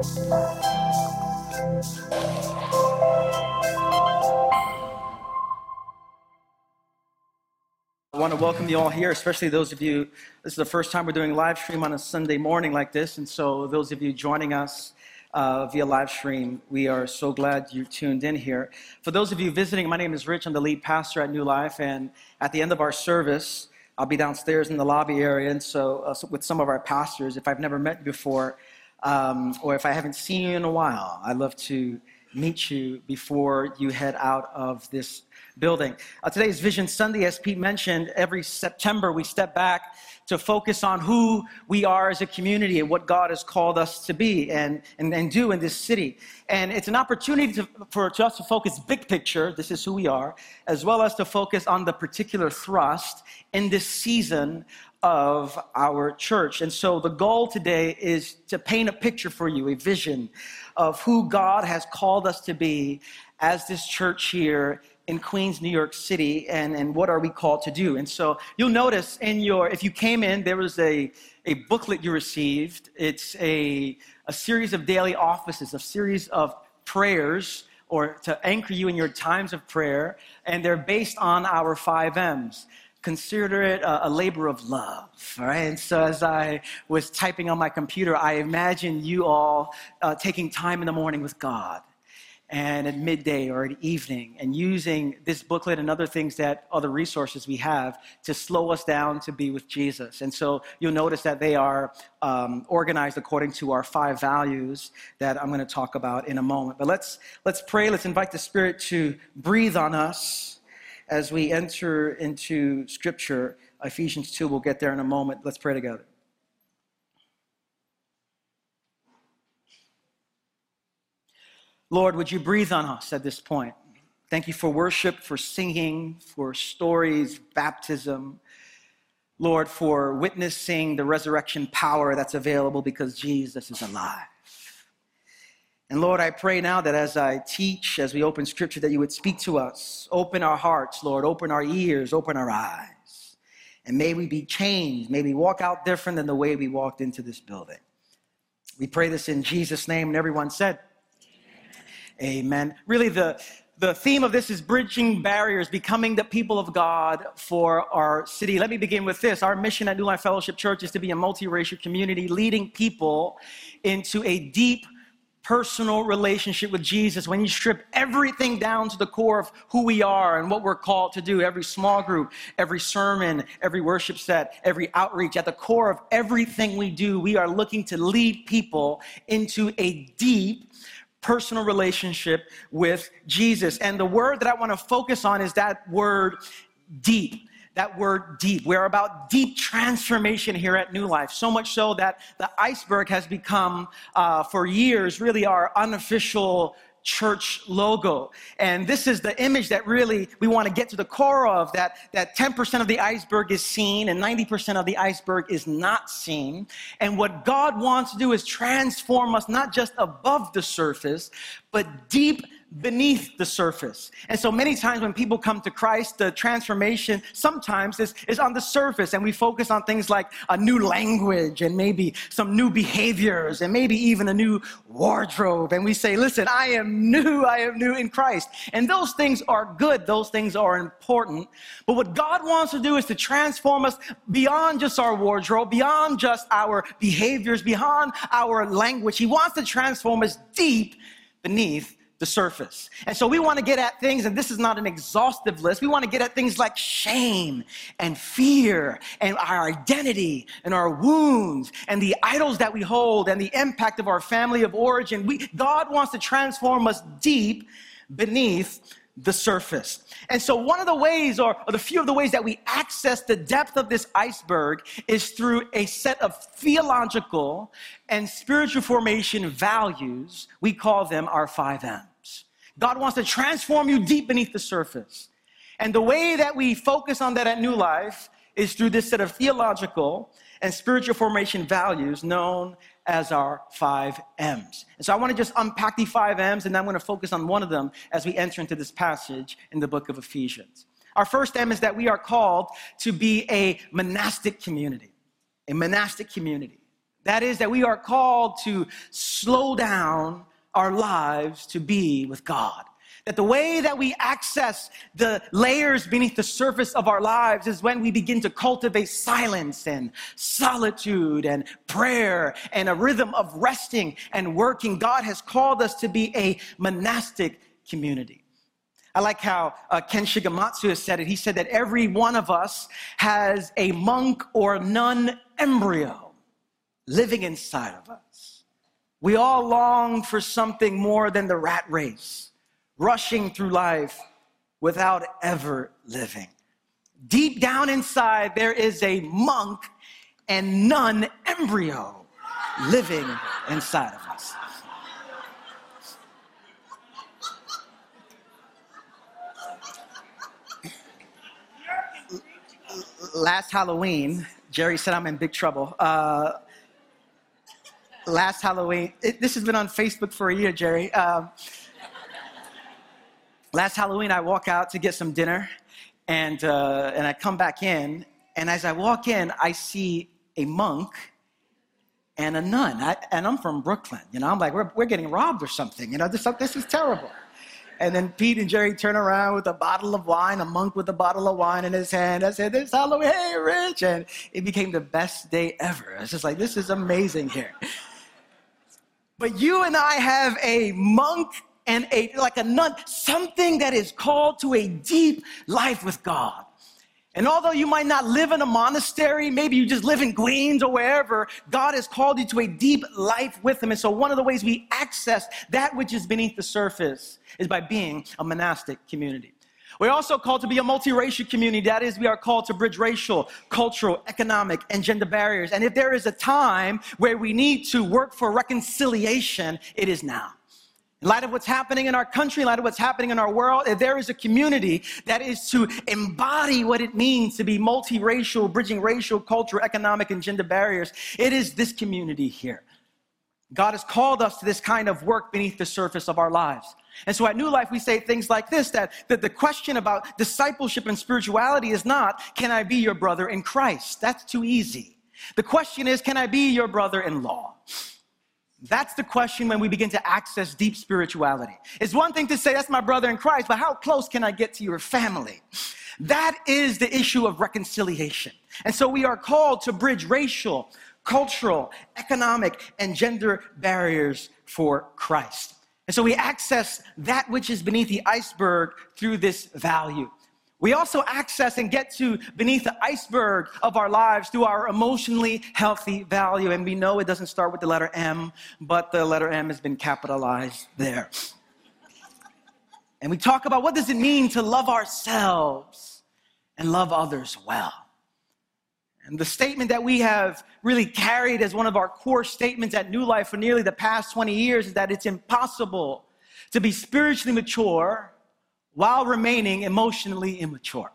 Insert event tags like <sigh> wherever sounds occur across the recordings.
I want to welcome you all here, especially those of you. This is the first time we're doing live stream on a Sunday morning like this, and so those of you joining us uh, via live stream, we are so glad you tuned in here. For those of you visiting, my name is Rich. I'm the lead pastor at New Life, and at the end of our service, I'll be downstairs in the lobby area, and so uh, with some of our pastors. If I've never met you before, um, or if I haven't seen you in a while, I'd love to meet you before you head out of this building. Uh, today is Vision Sunday. As Pete mentioned, every September we step back to focus on who we are as a community and what God has called us to be and, and, and do in this city. And it's an opportunity to, for us to focus big picture, this is who we are, as well as to focus on the particular thrust in this season of our church. And so the goal today is to paint a picture for you, a vision of who God has called us to be as this church here in Queens, New York City, and, and what are we called to do? And so you'll notice in your, if you came in, there was a, a booklet you received. It's a, a series of daily offices, a series of prayers or to anchor you in your times of prayer, and they're based on our five M's. Consider it a, a labor of love, right? And so as I was typing on my computer, I imagine you all uh, taking time in the morning with God and at midday or at evening, and using this booklet and other things that other resources we have to slow us down to be with Jesus. And so you'll notice that they are um, organized according to our five values that I'm going to talk about in a moment. But let's let's pray. Let's invite the Spirit to breathe on us as we enter into Scripture. Ephesians 2. We'll get there in a moment. Let's pray together. Lord, would you breathe on us at this point? Thank you for worship, for singing, for stories, baptism. Lord, for witnessing the resurrection power that's available because Jesus is alive. And Lord, I pray now that as I teach, as we open scripture, that you would speak to us. Open our hearts, Lord. Open our ears, open our eyes. And may we be changed. May we walk out different than the way we walked into this building. We pray this in Jesus' name. And everyone said, Amen. Really, the, the theme of this is bridging barriers, becoming the people of God for our city. Let me begin with this. Our mission at New Life Fellowship Church is to be a multiracial community, leading people into a deep, personal relationship with Jesus. When you strip everything down to the core of who we are and what we're called to do, every small group, every sermon, every worship set, every outreach, at the core of everything we do, we are looking to lead people into a deep, personal relationship with Jesus. And the word that I want to focus on is that word deep. That word deep. We're about deep transformation here at New Life. So much so that the iceberg has become, uh, for years, really our unofficial church logo. And this is the image that really we want to get to the core of that, that 10% of the iceberg is seen and 90% of the iceberg is not seen. And what God wants to do is transform us not just above the surface, but deep beneath the surface. And so many times when people come to Christ, the transformation sometimes is, is on the surface, and we focus on things like a new language and maybe some new behaviors and maybe even a new wardrobe. And we say, Listen, I am new, I am new in Christ. And those things are good, those things are important. But what God wants to do is to transform us beyond just our wardrobe, beyond just our behaviors, beyond our language. He wants to transform us deep beneath the surface. And so we want to get at things, and this is not an exhaustive list. We want to get at things like shame and fear and our identity and our wounds and the idols that we hold and the impact of our family of origin. We, God wants to transform us deep beneath the surface. And so, one of the ways, or, or, the few of the ways that we access the depth of this iceberg is through a set of theological and spiritual formation values. We call them our five M's. God wants to transform you deep beneath the surface. And the way that we focus on that at New Life is through this set of theological and spiritual formation values known as our five M's. And so I want to just unpack the five M's, and I'm going to focus on one of them as we enter into this passage in the book of Ephesians. Our first M is that we are called to be a monastic community. A monastic community. That is, that we are called to slow down our lives to be with God. That the way that we access the layers beneath the surface of our lives is when we begin to cultivate silence and solitude and prayer and a rhythm of resting and working. God has called us to be a monastic community. I like how uh, Ken Shigematsu has said it. He said that every one of us has a monk or nun embryo living inside of us. We all long for something more than the rat race, rushing through life without ever living. Deep down inside, there is a monk and nun embryo living inside of us. last Halloween, Jerry said I'm in big trouble. Uh, last Halloween, it, this has been on Facebook for a year, Jerry. Um, last Halloween, I walk out to get some dinner, and, uh, and I come back in, and as I walk in, I see a monk and a nun. I, and I'm from Brooklyn. You know, I'm like, we're, we're getting robbed or something. You know, this, this is terrible. And then Pete and Jerry turn around with a bottle of wine, a monk with a bottle of wine in his hand. I said, This Halloween, hey, Rich. And it became the best day ever. It's just like, this is amazing here. But you and I have a monk and a like a nun, something that is called to a deep life with God. And although you might not live in a monastery, maybe you just live in Queens or wherever, God has called you to a deep life with Him. And so, one of the ways we access that which is beneath the surface is by being a monastic community. We're also called to be a multiracial community. That is, we are called to bridge racial, cultural, economic, and gender barriers. And if there is a time where we need to work for reconciliation, it is now. In light of what's happening in our country, in light of what's happening in our world, if there is a community that is to embody what it means to be multiracial, bridging racial, cultural, economic, and gender barriers, it is this community here. God has called us to this kind of work beneath the surface of our lives. And so at New Life, we say things like this that, that the question about discipleship and spirituality is not, can I be your brother in Christ? That's too easy. The question is, can I be your brother in law? That's the question when we begin to access deep spirituality. It's one thing to say, that's my brother in Christ, but how close can I get to your family? That is the issue of reconciliation. And so we are called to bridge racial, cultural, economic, and gender barriers for Christ. And so we access that which is beneath the iceberg through this value. We also access and get to beneath the iceberg of our lives through our emotionally healthy value. And we know it doesn't start with the letter M, but the letter M has been capitalized there. And we talk about what does it mean to love ourselves and love others well. And the statement that we have really carried as one of our core statements at New Life for nearly the past 20 years is that it's impossible to be spiritually mature while remaining emotionally immature.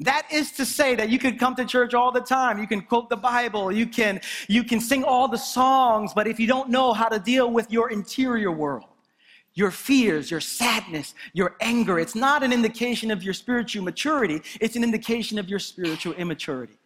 That is to say that you can come to church all the time. You can quote the Bible. You can, you can sing all the songs. But if you don't know how to deal with your interior world, your fears, your sadness, your anger, it's not an indication of your spiritual maturity. It's an indication of your spiritual immaturity.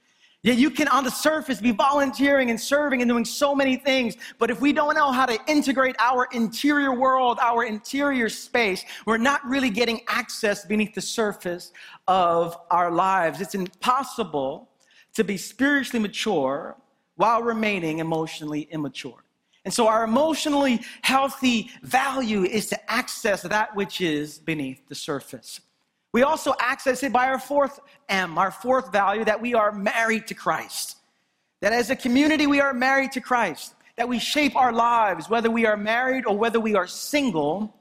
Yet you can, on the surface, be volunteering and serving and doing so many things. But if we don't know how to integrate our interior world, our interior space, we're not really getting access beneath the surface of our lives. It's impossible to be spiritually mature while remaining emotionally immature. And so, our emotionally healthy value is to access that which is beneath the surface. We also access it by our fourth M, our fourth value, that we are married to Christ. That as a community, we are married to Christ. That we shape our lives, whether we are married or whether we are single,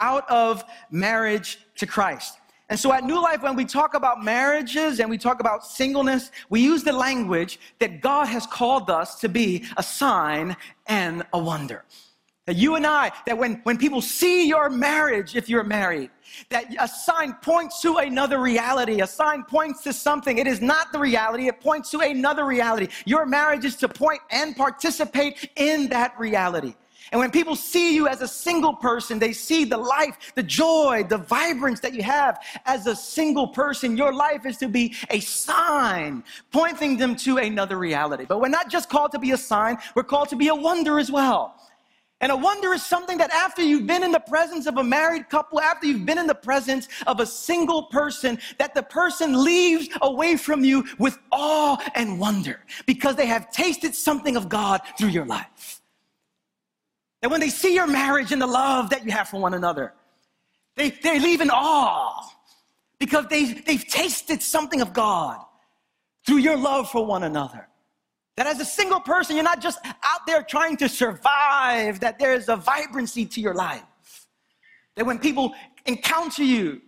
out of marriage to Christ. And so at New Life, when we talk about marriages and we talk about singleness, we use the language that God has called us to be a sign and a wonder. That you and I, that when, when people see your marriage, if you're married, that a sign points to another reality. A sign points to something. It is not the reality, it points to another reality. Your marriage is to point and participate in that reality. And when people see you as a single person, they see the life, the joy, the vibrance that you have as a single person. Your life is to be a sign pointing them to another reality. But we're not just called to be a sign, we're called to be a wonder as well. And a wonder is something that after you've been in the presence of a married couple, after you've been in the presence of a single person, that the person leaves away from you with awe and wonder because they have tasted something of God through your life. And when they see your marriage and the love that you have for one another, they, they leave in awe because they, they've tasted something of God through your love for one another. That as a single person, you're not just out there trying to survive, that there is a vibrancy to your life. That when people encounter you,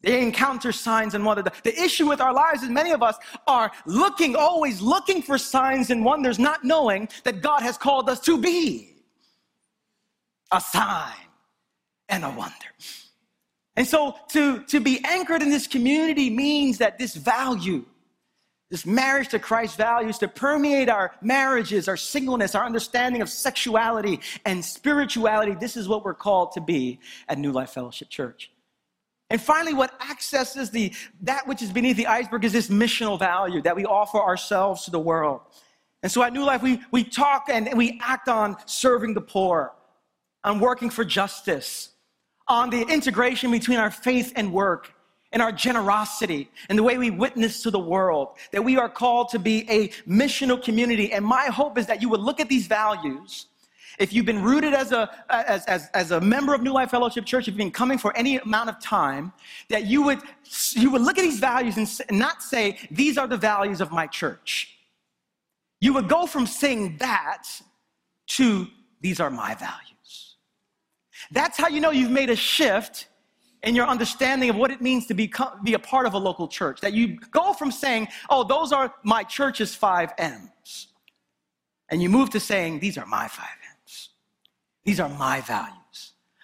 they encounter signs and wonders. The issue with our lives is many of us are looking, always looking for signs and wonders, not knowing that God has called us to be a sign and a wonder. And so to, to be anchored in this community means that this value, this marriage to Christ values to permeate our marriages, our singleness, our understanding of sexuality and spirituality. This is what we're called to be at New Life Fellowship Church. And finally, what accesses the that which is beneath the iceberg is this missional value that we offer ourselves to the world. And so at New Life, we, we talk and we act on serving the poor, on working for justice, on the integration between our faith and work, and our generosity and the way we witness to the world, that we are called to be a missional community. And my hope is that you would look at these values. If you've been rooted as a, as, as, as a member of New Life Fellowship Church, if you've been coming for any amount of time, that you would, you would look at these values and not say, these are the values of my church. You would go from saying that to, these are my values. That's how you know you've made a shift in your understanding of what it means to be, be a part of a local church. That you go from saying, oh, those are my church's five M's, and you move to saying, these are my five M's. These are my values.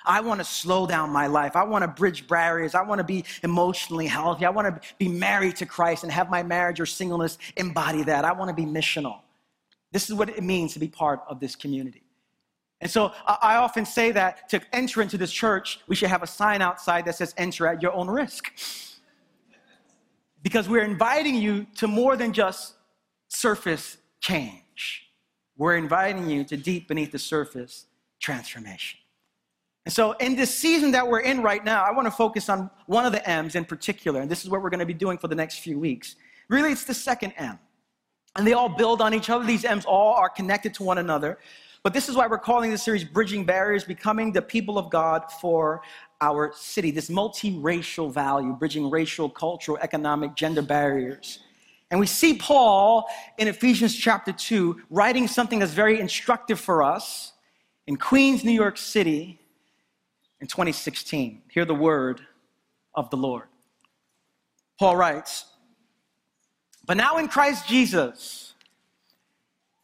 I want to slow down my life. I want to bridge barriers. I want to be emotionally healthy. I want to be married to Christ and have my marriage or singleness embody that. I want to be missional. This is what it means to be part of this community. And so I often say that to enter into this church, we should have a sign outside that says, enter at your own risk. Because we're inviting you to more than just surface change. We're inviting you to deep beneath the surface transformation. And so, in this season that we're in right now, I want to focus on one of the M's in particular, and this is what we're going to be doing for the next few weeks. Really, it's the second M. And they all build on each other. These M's all are connected to one another. But this is why we're calling this series Bridging Barriers, Becoming the People of God for Our City. This multiracial value, bridging racial, cultural, economic, gender barriers. And we see Paul in Ephesians chapter 2 writing something that's very instructive for us in Queens, New York City in 2016. Hear the word of the Lord. Paul writes, But now in Christ Jesus,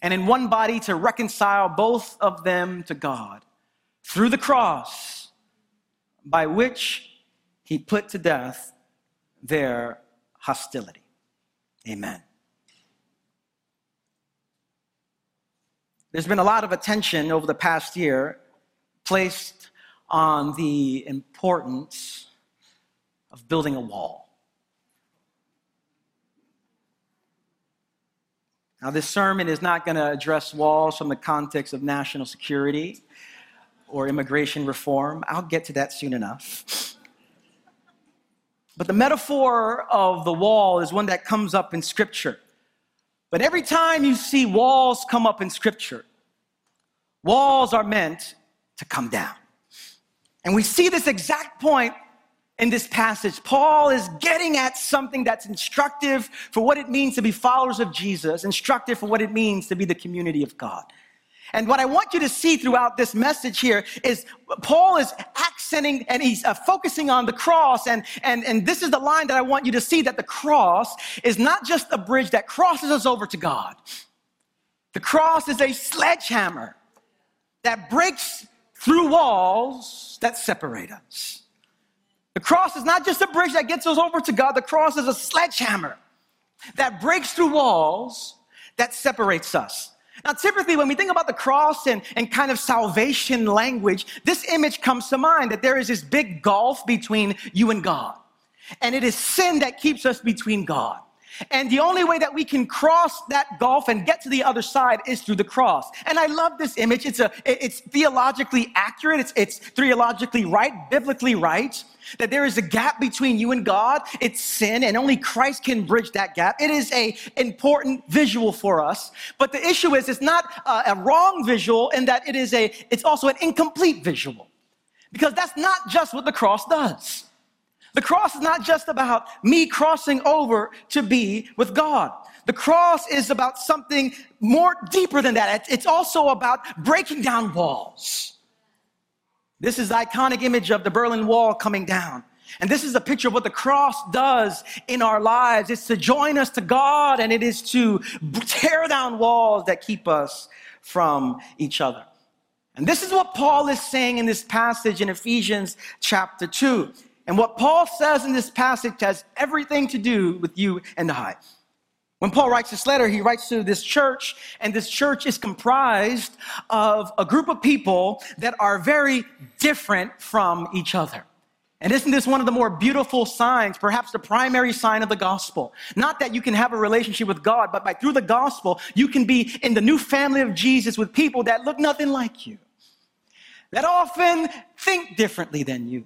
and in one body to reconcile both of them to God through the cross, by which he put to death their hostility. Amen. There's been a lot of attention over the past year placed on the importance of building a wall. Now, this sermon is not going to address walls from the context of national security or immigration reform. I'll get to that soon enough. But the metaphor of the wall is one that comes up in Scripture. But every time you see walls come up in Scripture, walls are meant to come down. And we see this exact point in this passage, Paul is getting at something that's instructive for what it means to be followers of Jesus, instructive for what it means to be the community of God. And what I want you to see throughout this message here is Paul is accenting and he's uh, focusing on the cross. And, and, and this is the line that I want you to see that the cross is not just a bridge that crosses us over to God. The cross is a sledgehammer that breaks through walls that separate us. The cross is not just a bridge that gets us over to God, the cross is a sledgehammer that breaks through walls that separates us. Now, typically, when we think about the cross and, and kind of salvation language, this image comes to mind that there is this big gulf between you and God. And it is sin that keeps us between God. And the only way that we can cross that gulf and get to the other side is through the cross. And I love this image. It's a, it's theologically accurate. It's, it's theologically right, biblically right. That there is a gap between you and God. It's sin, and only Christ can bridge that gap. It is a important visual for us. But the issue is, it's not a, a wrong visual in that it is a, it's also an incomplete visual. Because that's not just what the cross does. The cross is not just about me crossing over to be with God. The cross is about something more deeper than that. It's also about breaking down walls. This is the iconic image of the Berlin Wall coming down. And this is a picture of what the cross does in our lives. It's to join us to God and it is to tear down walls that keep us from each other. And this is what Paul is saying in this passage in Ephesians chapter 2. And what Paul says in this passage has everything to do with you and I. When Paul writes this letter, he writes to this church, and this church is comprised of a group of people that are very different from each other. And isn't this one of the more beautiful signs, perhaps the primary sign of the gospel? Not that you can have a relationship with God, but by through the gospel, you can be in the new family of Jesus with people that look nothing like you, that often think differently than you,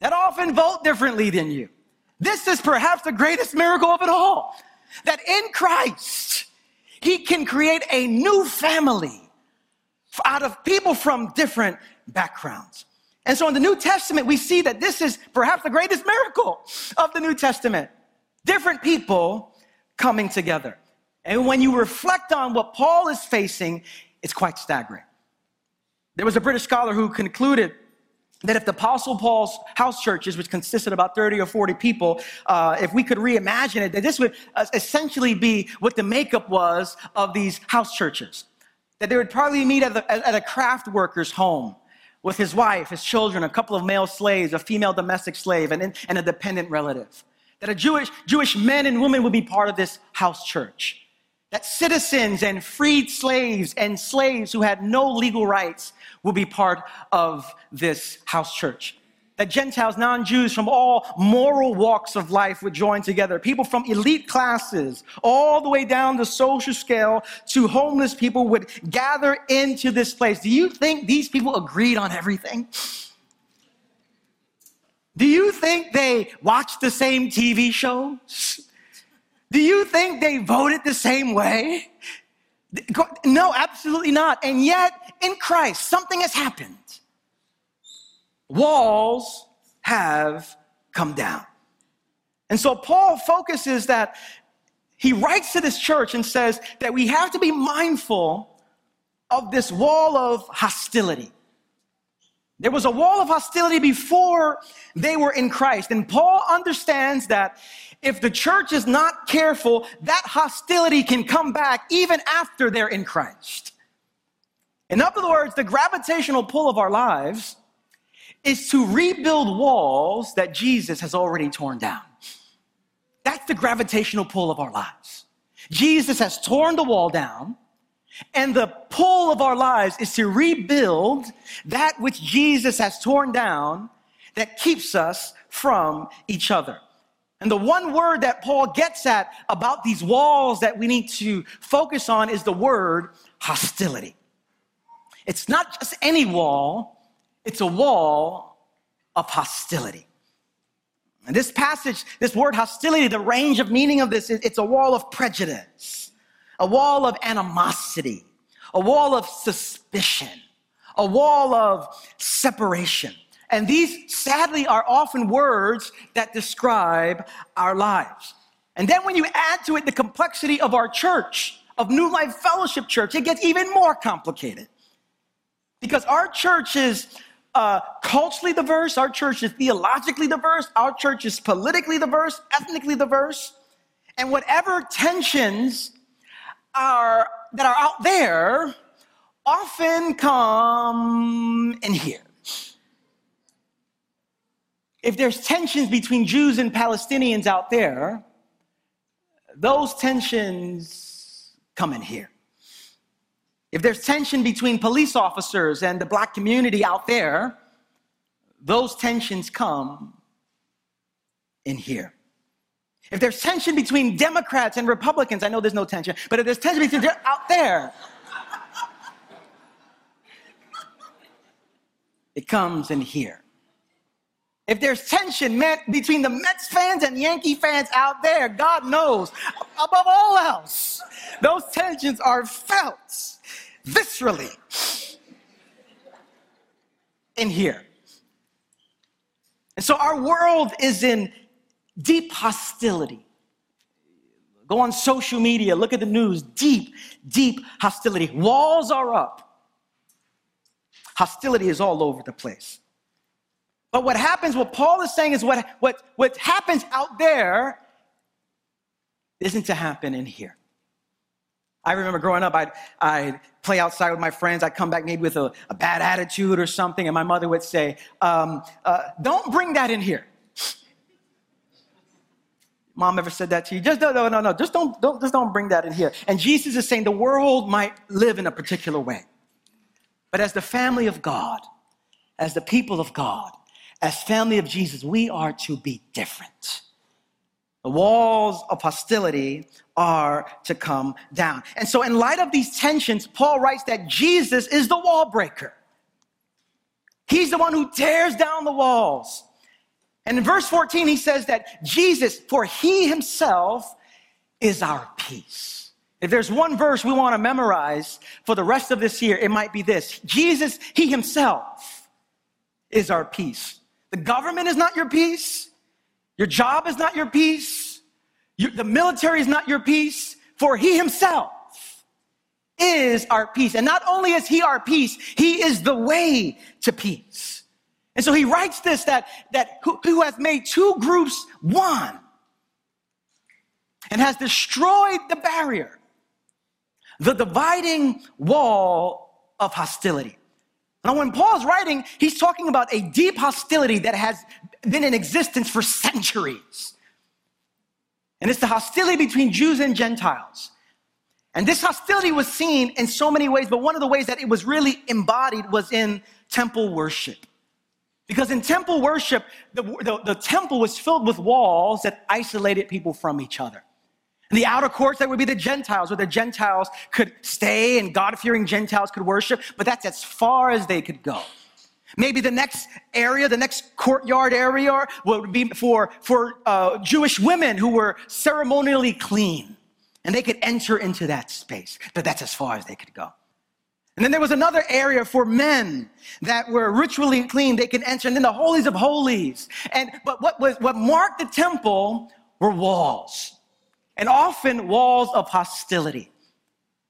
that often vote differently than you. This is perhaps the greatest miracle of it all that in Christ, He can create a new family out of people from different backgrounds. And so in the New Testament, we see that this is perhaps the greatest miracle of the New Testament. Different people coming together. And when you reflect on what Paul is facing, it's quite staggering. There was a British scholar who concluded that if the Apostle Paul's house churches, which consisted about 30 or 40 people, uh, if we could reimagine it, that this would uh, essentially be what the makeup was of these house churches. That they would probably meet at, the, at a craft worker's home with his wife, his children, a couple of male slaves, a female domestic slave, and, and a dependent relative. That a Jewish, Jewish men and women would be part of this house church. That citizens and freed slaves and slaves who had no legal rights will be part of this house church. That Gentiles, non Jews from all moral walks of life would join together. People from elite classes, all the way down the social scale to homeless people would gather into this place. Do you think these people agreed on everything? Do you think they watched the same TV shows? Do you think they voted the same way? No, absolutely not. And yet, in Christ, something has happened. Walls have come down. And so Paul focuses that he writes to this church and says that we have to be mindful of this wall of hostility. There was a wall of hostility before they were in Christ. And Paul understands that if the church is not careful, that hostility can come back even after they're in Christ. In other words, the gravitational pull of our lives is to rebuild walls that Jesus has already torn down. That's the gravitational pull of our lives. Jesus has torn the wall down, and the pull of our lives is to rebuild that which Jesus has torn down that keeps us from each other. And the one word that Paul gets at about these walls that we need to focus on is the word hostility. It's not just any wall, it's a wall of hostility. And this passage, this word hostility, the range of meaning of this, is it's a wall of prejudice, a wall of animosity, a wall of suspicion, a wall of separation. And these, sadly, are often words that describe our lives. And then when you add to it the complexity of our church, of New Life Fellowship Church, it gets even more complicated. Because our church is uh, culturally diverse, our church is theologically diverse, our church is politically diverse, ethnically diverse, and whatever tensions are that are out there often come in here. If there's tensions between Jews and Palestinians out there, those tensions come in here. If there's tension between police officers and the black community out there, those tensions come in here. If there's tension between Democrats and Republicans, I know there's no tension, but if there's tension between they're out there, it comes in here. If there's tension between the Mets fans and Yankee fans out there, God knows, above all else, those tensions are felt viscerally in here. And so our world is in deep hostility. Go on social media, look at the news, deep, deep hostility. Walls are up. Hostility is all over the place. But what happens, what Paul is saying is what, what, what happens out there isn't to happen in here. I remember growing up, I'd, I'd play outside with my friends. I'd come back maybe with a, a bad attitude or something, and my mother would say, um, uh, Don't bring that in here. Mom ever said that to you? Just no, no, no, no. Just don't, don't, just don't bring that in here. And Jesus is saying the world might live in a particular way. But as the family of God, as the people of God, as family of Jesus, we are to be different. The walls of hostility are to come down. And so, in light of these tensions, Paul writes that Jesus is the wall breaker. He's the one who tears down the walls. And in verse 14, he says that Jesus, for he himself is our peace. If there's one verse we want to memorize for the rest of this year, it might be this Jesus, he himself is our peace. The government is not your peace. Your job is not your peace. The military is not your peace, for he himself is our peace. And not only is he our peace, he is the way to peace. And so he writes this that, that who, who has made two groups one and has destroyed the barrier, the dividing wall of hostility. Now, when Paul's writing, he's talking about a deep hostility that has been in existence for centuries. And it's the hostility between Jews and Gentiles. And this hostility was seen in so many ways, but one of the ways that it was really embodied was in temple worship. Because in temple worship, the, the, the temple was filled with walls that isolated people from each other. In the outer courts, that would be the Gentiles, where the Gentiles could stay and God fearing Gentiles could worship, but that's as far as they could go. Maybe the next area, the next courtyard area would be for, for uh, Jewish women who were ceremonially clean. And they could enter into that space, but that's as far as they could go. And then there was another area for men that were ritually clean. They could enter, and then the holies of holies. And but what was what marked the temple were walls, and often walls of hostility.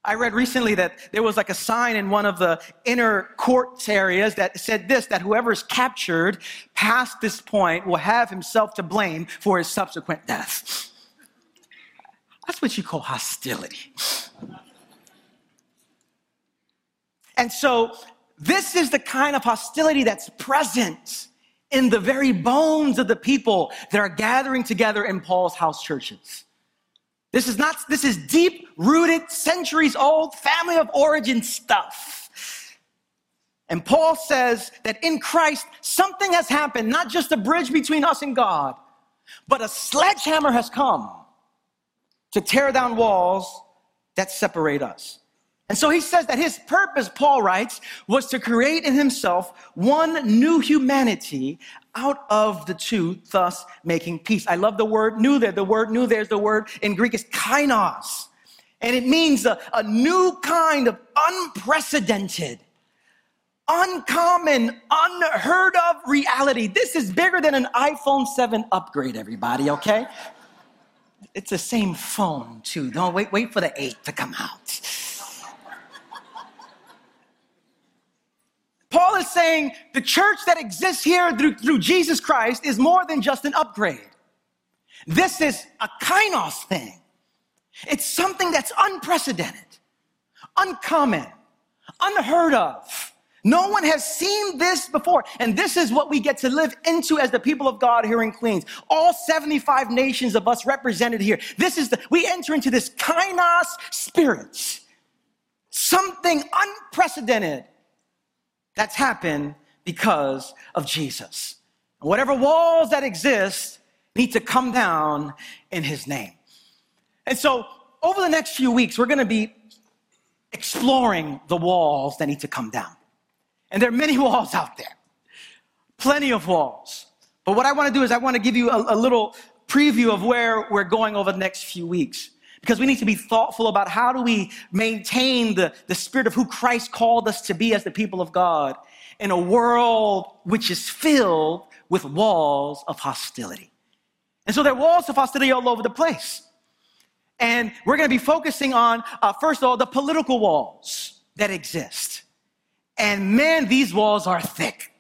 I read recently that there was like a sign in one of the inner courts areas that said this that whoever is captured past this point will have himself to blame for his subsequent death. That's what you call hostility. And so, this is the kind of hostility that's present in the very bones of the people that are gathering together in Paul's house churches. This is not, this is deep rooted, centuries old, family of origin stuff. And Paul says that in Christ, something has happened, not just a bridge between us and God, but a sledgehammer has come to tear down walls that separate us. And so he says that his purpose, Paul writes, was to create in himself one new humanity out of the two, thus making peace. I love the word new there. The word new there's the word in Greek is kainos. And it means a, a new kind of unprecedented, uncommon, unheard of reality. This is bigger than an iPhone 7 upgrade, everybody, okay? It's the same phone, too. Don't wait, wait for the eight to come out. Paul saying the church that exists here through, through Jesus Christ is more than just an upgrade. This is a kainos thing. It's something that's unprecedented, uncommon, unheard of. No one has seen this before. And this is what we get to live into as the people of God here in Queens. All 75 nations of us represented here. This is the, we enter into this kainos spirit. Something unprecedented that's happened because of Jesus. whatever walls that exist need to come down in his name. And so over the next few weeks, we're going to be exploring the walls that need to come down. And there are many <laughs> walls out there, plenty of walls. But what I want to do is I want to give you a, a little preview of where we're going over the next few weeks. Because we need to be thoughtful about how do we maintain the, the spirit of who Christ called us to be as the people of God in a world which is filled with walls of hostility. And so there are walls of hostility all over the place. And we're going to be focusing on, uh, first of all, the political walls that exist. And man, these walls are thick.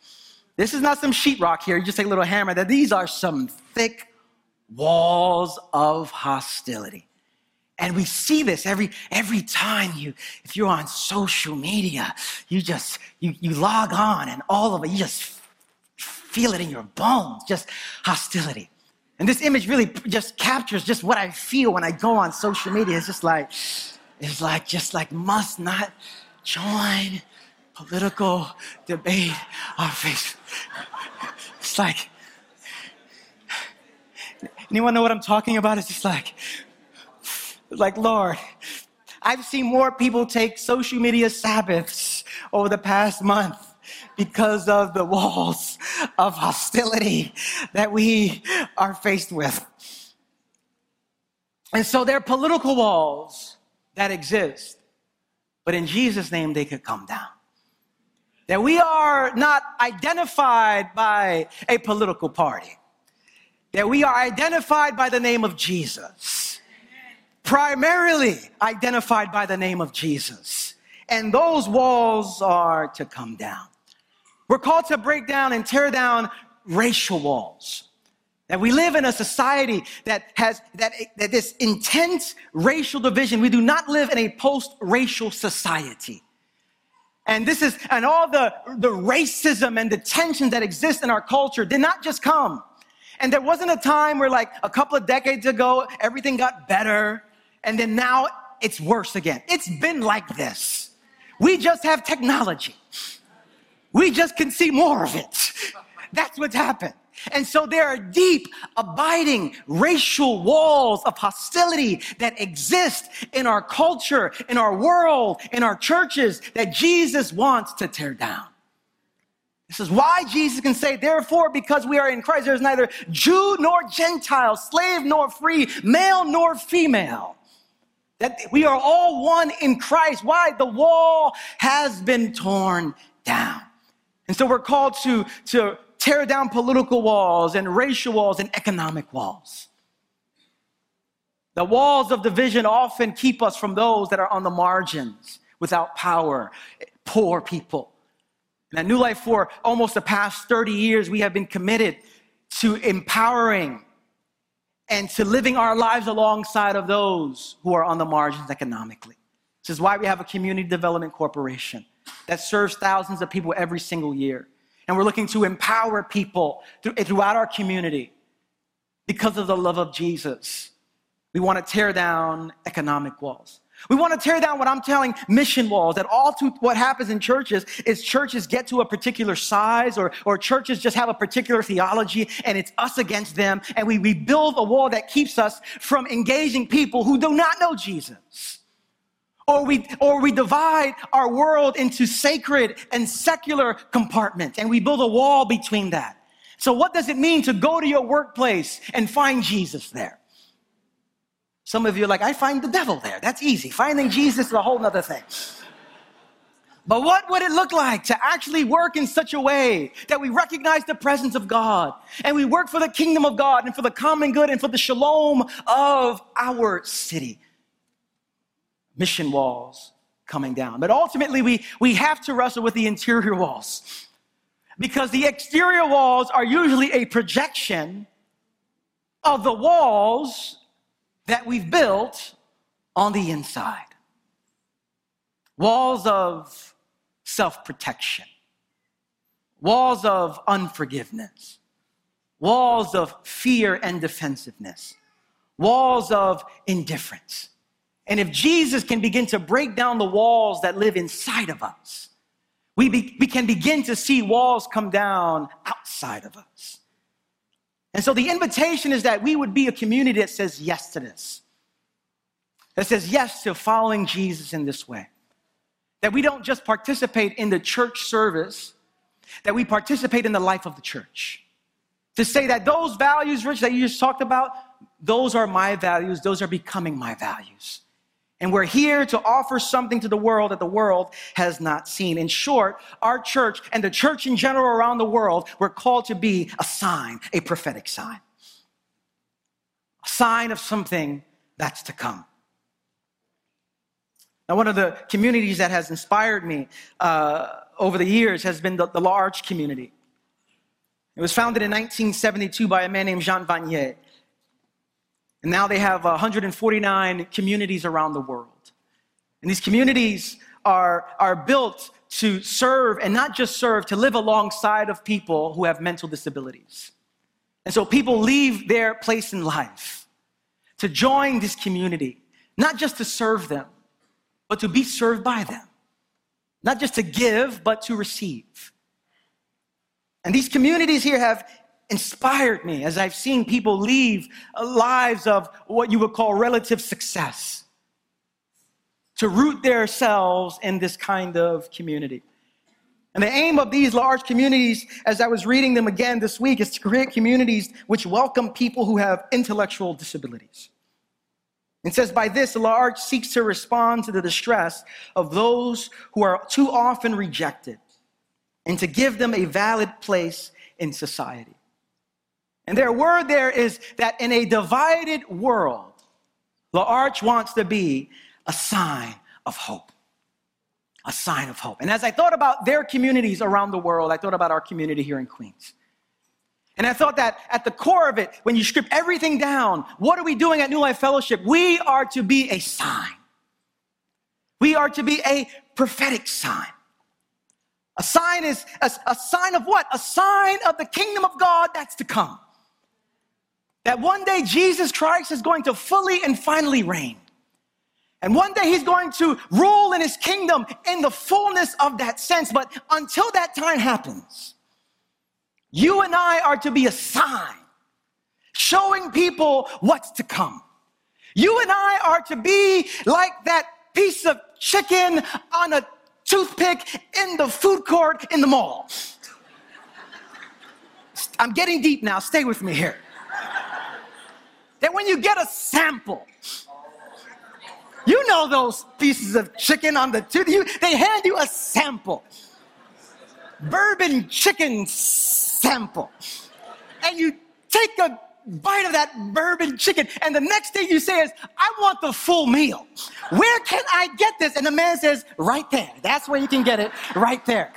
This is not some sheetrock here. You just take a little hammer. That these are some thick walls of hostility. And we see this every every time you, if you're on social media, you just you you log on and all of it, you just feel it in your bones, just hostility. And this image really just captures just what I feel when I go on social media. It's just like, it's like just like must not join political debate on Facebook. It's like, anyone know what I'm talking about? It's just like, like, Lord, I've seen more people take social media Sabbaths over the past month because of the walls of hostility that we are faced with. And so there are political walls that exist, but in Jesus' name, they could come down. That we are not identified by a political party, that we are identified by the name of Jesus, primarily identified by the name of Jesus. And those walls are to come down. We're called to break down and tear down racial walls. That we live in a society that has that, that this intense racial division. We do not live in a post-racial society. And this is, and all the, the racism and the tension that exists in our culture did not just come. And there wasn't a time where like a couple of decades ago, everything got better. And then now it's worse again. It's been like this. We just have technology. We just can see more of it. That's what's happened. And so there are deep, abiding racial walls of hostility that exist in our culture, in our world, in our churches that Jesus wants to tear down. This is why Jesus can say, therefore, because we are in Christ, there's neither Jew nor Gentile, slave nor free, male nor female. That we are all one in Christ. Why? The wall has been torn down. And so we're called to, to tear down political walls and racial walls and economic walls. The walls of division often keep us from those that are on the margins, without power, poor people. And at New Life, for almost the past 30 years, we have been committed to empowering and to living our lives alongside of those who are on the margins economically. This is why we have a community development corporation that serves thousands of people every single year. And we're looking to empower people throughout our community because of the love of Jesus. We want to tear down economic walls. We want to tear down what I'm telling mission walls that all to what happens in churches is churches get to a particular size or, or churches just have a particular theology and it's us against them. And we rebuild a wall that keeps us from engaging people who do not know Jesus. Or we, or we divide our world into sacred and secular compartments and we build a wall between that. So what does it mean to go to your workplace and find Jesus there? Some of you are like, I find the devil there. That's easy. Finding Jesus is a whole nother thing. But what would it look like to actually work in such a way that we recognize the presence of God and we work for the kingdom of God and for the common good and for the shalom of our city? Mission walls coming down. But ultimately, we, we have to wrestle with the interior walls because the exterior walls are usually a projection of the walls that we've built on the inside. Walls of self protection, walls of unforgiveness, walls of fear and defensiveness, walls of indifference. And if Jesus can begin to break down the walls that live inside of us, we, be, we can begin to see walls come down outside of us. And so the invitation is that we would be a community that says yes to this, that says yes to following Jesus in this way. That we don't just participate in the church service, that we participate in the life of the church. To say that those values, Rich, that you just talked about, those are my values, those are becoming my values. And we're here to offer something to the world that the world has not seen. In short, our church and the church in general around the world, we're called to be a sign, a prophetic sign. A sign of something that's to come. Now, one of the communities that has inspired me uh, over the years has been the, the L'Arche community. It was founded in 1972 by a man named Jean Vanier. And now they have uh, 149 communities around the world. And these communities are, are built to serve and not just serve, to live alongside of people who have mental disabilities. And so people leave their place in life to join this community, not just to serve them, but to be served by them. Not just to give, but to receive. And these communities here have inspired me as I've seen people leave lives of what you would call relative success to root themselves in this kind of community. And the aim of these L'Arche communities, as I was reading them again this week, is to create communities which welcome people who have intellectual disabilities. It says, by this, L'Arche seeks to respond to the distress of those who are too often rejected and to give them a valid place in society. And their word there is that in a divided world, the L'Arche wants to be a sign of hope. A sign of hope. And as I thought about their communities around the world, I thought about our community here in Queens. And I thought that at the core of it, when you strip everything down, what are we doing at New Life Fellowship? We are to be a sign. We are to be a prophetic sign. A sign is a, a sign of what? A sign of the kingdom of God that's to come. That one day Jesus Christ is going to fully and finally reign. And one day he's going to rule in his kingdom in the fullness of that sense. But until that time happens, you and I are to be a sign showing people what's to come. You and I are to be like that piece of chicken on a toothpick in the food court in the mall. I'm getting deep now, stay with me here that when you get a sample, you know those pieces of chicken on the tooth, they hand you a sample. Bourbon chicken sample. And you take a bite of that bourbon chicken, and the next thing you say is, I want the full meal. Where can I get this? And the man says, Right there. That's where you can get it, right there.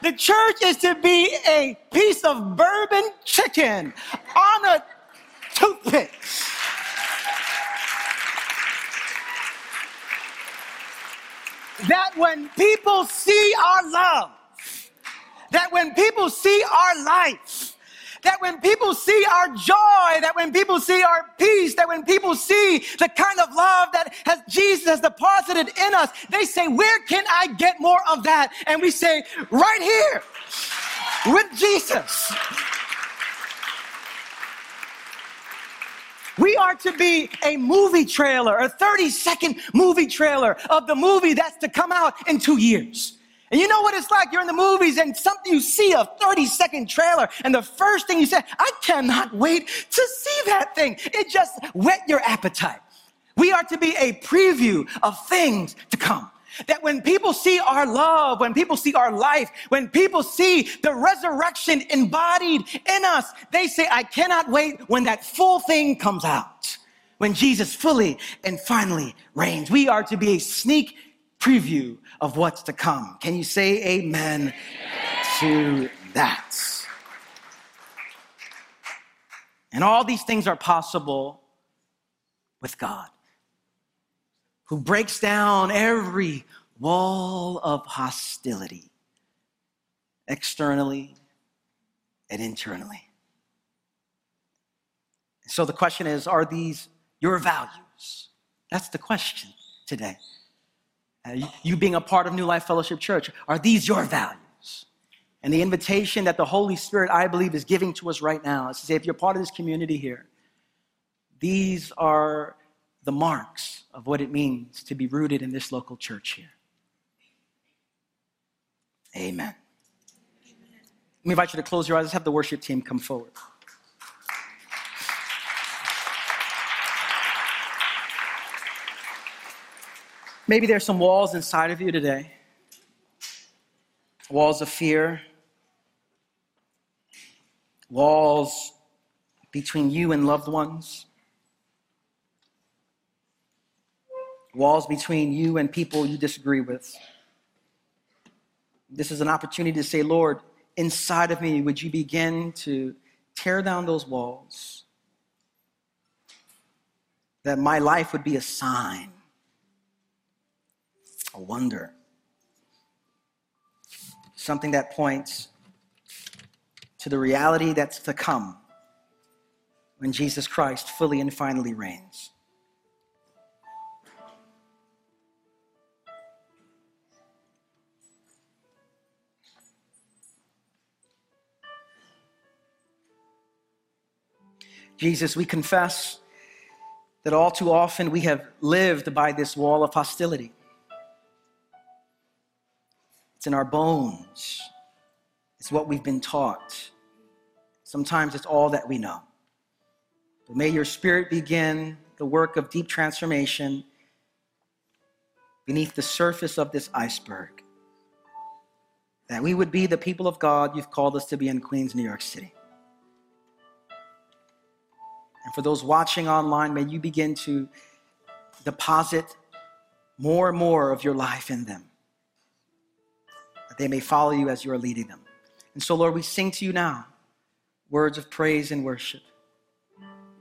The church is to be a piece of bourbon chicken on a toothpick. That when people see our love, that when people see our life, that when people see our joy, that when people see our peace, that when people see the kind of love that has Jesus has deposited in us, they say, Where can I get more of that? And we say, Right here with Jesus. We are to be a movie trailer, a 30 second movie trailer of the movie that's to come out in two years. And you know what it's like? You're in the movies and something you see a 30 second trailer, and the first thing you say, I cannot wait to see that thing. It just whet your appetite. We are to be a preview of things to come. That when people see our love, when people see our life, when people see the resurrection embodied in us, they say, I cannot wait when that full thing comes out. When Jesus fully and finally reigns. We are to be a sneak preview of what's to come. Can you say amen, to that? And all these things are possible with God who breaks down every wall of hostility, externally and internally. So the question is are these your values? That's the question today. Uh, you being a part of New Life Fellowship Church, are these your values? And the invitation that the Holy Spirit, I believe, is giving to us right now is to say, if you're part of this community here, these are the marks of what it means to be rooted in this local church here. Amen. Let me invite you to close your eyes. Let's have the worship team come forward. Maybe there's some walls inside of you today walls of fear, walls between you and loved ones. Walls between you and people you disagree with. This is an opportunity to say, Lord, inside of me, would you begin to tear down those walls? That my life would be a sign, a wonder, something that points to the reality that's to come when Jesus Christ fully and finally reigns. Jesus, we confess that all too often we have lived by this wall of hostility. It's in our bones, it's what we've been taught. Sometimes it's all that we know. But may your spirit begin the work of deep transformation beneath the surface of this iceberg. That we would be the people of God you've called us to be in Queens, New York City. And for those watching online, may you begin to deposit more and more of your life in them, that they may follow you as you are leading them. And so, Lord, we sing to you now words of praise and worship.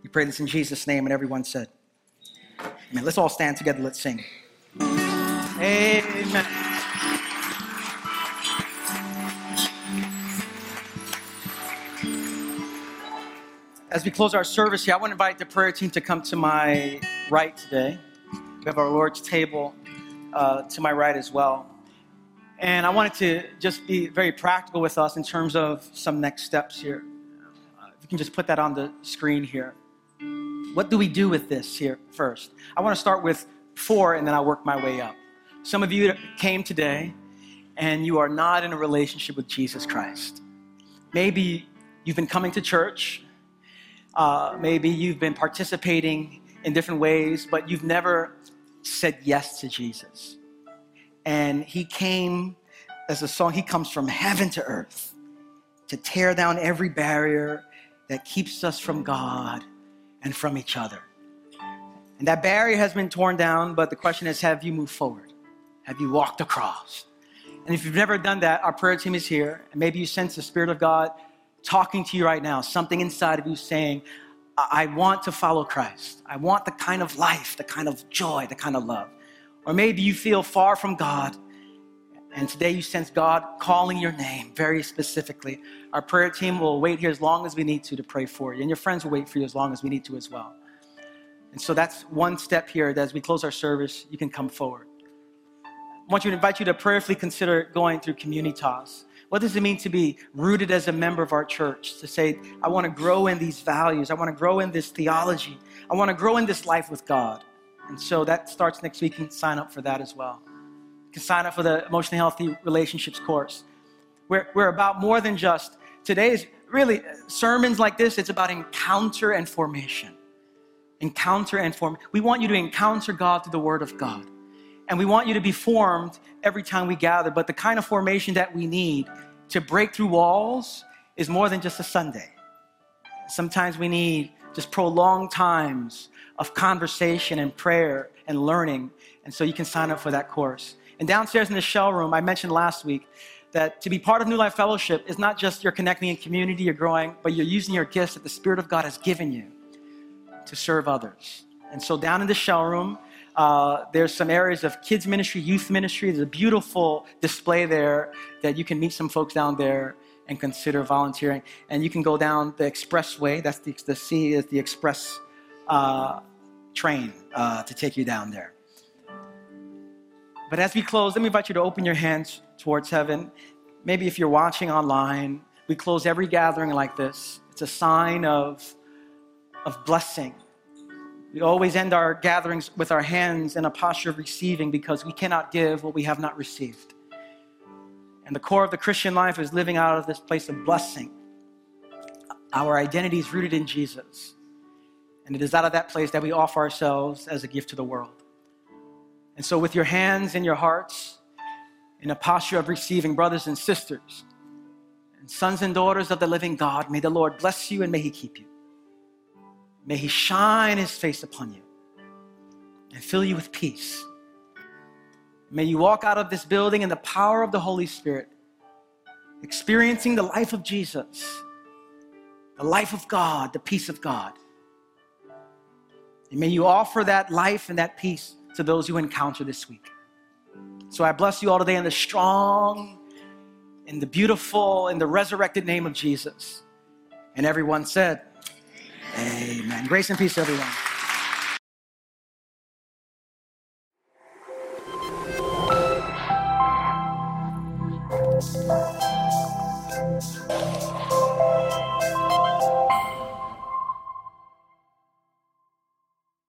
We pray this in Jesus' name, and everyone said, Amen. Let's all stand together. Let's sing. Amen. As we close our service here, I want to invite the prayer team to come to my right today. We have our Lord's table uh, to my right as well. And I wanted to just be very practical with us in terms of some next steps here. Uh, if you can just put that on the screen here. What do we do with this here first? I want to start with four and then I'll work my way up. Some of you came today and you are not in a relationship with Jesus Christ. Maybe you've been coming to church uh, maybe you've been participating in different ways, but you've never said yes to Jesus. And He came, as a song, He comes from heaven to earth to tear down every barrier that keeps us from God and from each other. And that barrier has been torn down, but the question is have you moved forward? Have you walked across? And if you've never done that, our prayer team is here. And maybe you sense the Spirit of God talking to you right now, something inside of you saying, I want to follow Christ. I want the kind of life, the kind of joy, the kind of love. Or maybe you feel far from God, and today you sense God calling your name very specifically. Our prayer team will wait here as long as we need to to pray for you, and your friends will wait for you as long as we need to as well. And so that's one step here that as we close our service, you can come forward. I want you to invite you to prayerfully consider going through community Communitas. What does it mean to be rooted as a member of our church? To say, I want to grow in these values. I want to grow in this theology. I want to grow in this life with God. And so that starts next week. You can sign up for that as well. You can sign up for the Emotionally Healthy Relationships course. We're, we're about more than just today's really sermons like this, it's about encounter and formation. Encounter and form. We want you to encounter God through the Word of God. And we want you to be formed every time we gather. But the kind of formation that we need to break through walls is more than just a Sunday. Sometimes we need just prolonged times of conversation and prayer and learning. And so you can sign up for that course. And downstairs in the shell room, I mentioned last week that to be part of New Life Fellowship is not just you're connecting in community, you're growing, but you're using your gifts that the Spirit of God has given you to serve others. And so down in the shell room, uh, there's some areas of kids ministry, youth ministry. There's a beautiful display there that you can meet some folks down there and consider volunteering. And you can go down the expressway. That's the, the C is the express uh, train uh, to take you down there. But as we close, let me invite you to open your hands towards heaven. Maybe if you're watching online, we close every gathering like this. It's a sign of, of blessing. We always end our gatherings with our hands in a posture of receiving because we cannot give what we have not received. And the core of the Christian life is living out of this place of blessing. Our identity is rooted in Jesus. And it is out of that place that we offer ourselves as a gift to the world. And so, with your hands and your hearts, in a posture of receiving, brothers and sisters, and sons and daughters of the living God, may the Lord bless you and may He keep you. May He shine His face upon you and fill you with peace. May you walk out of this building in the power of the Holy Spirit, experiencing the life of Jesus, the life of God, the peace of God. And may you offer that life and that peace to those you encounter this week. So I bless you all today in the strong, in the beautiful, in the resurrected name of Jesus. And everyone said, Amen. Grace and peace, to everyone.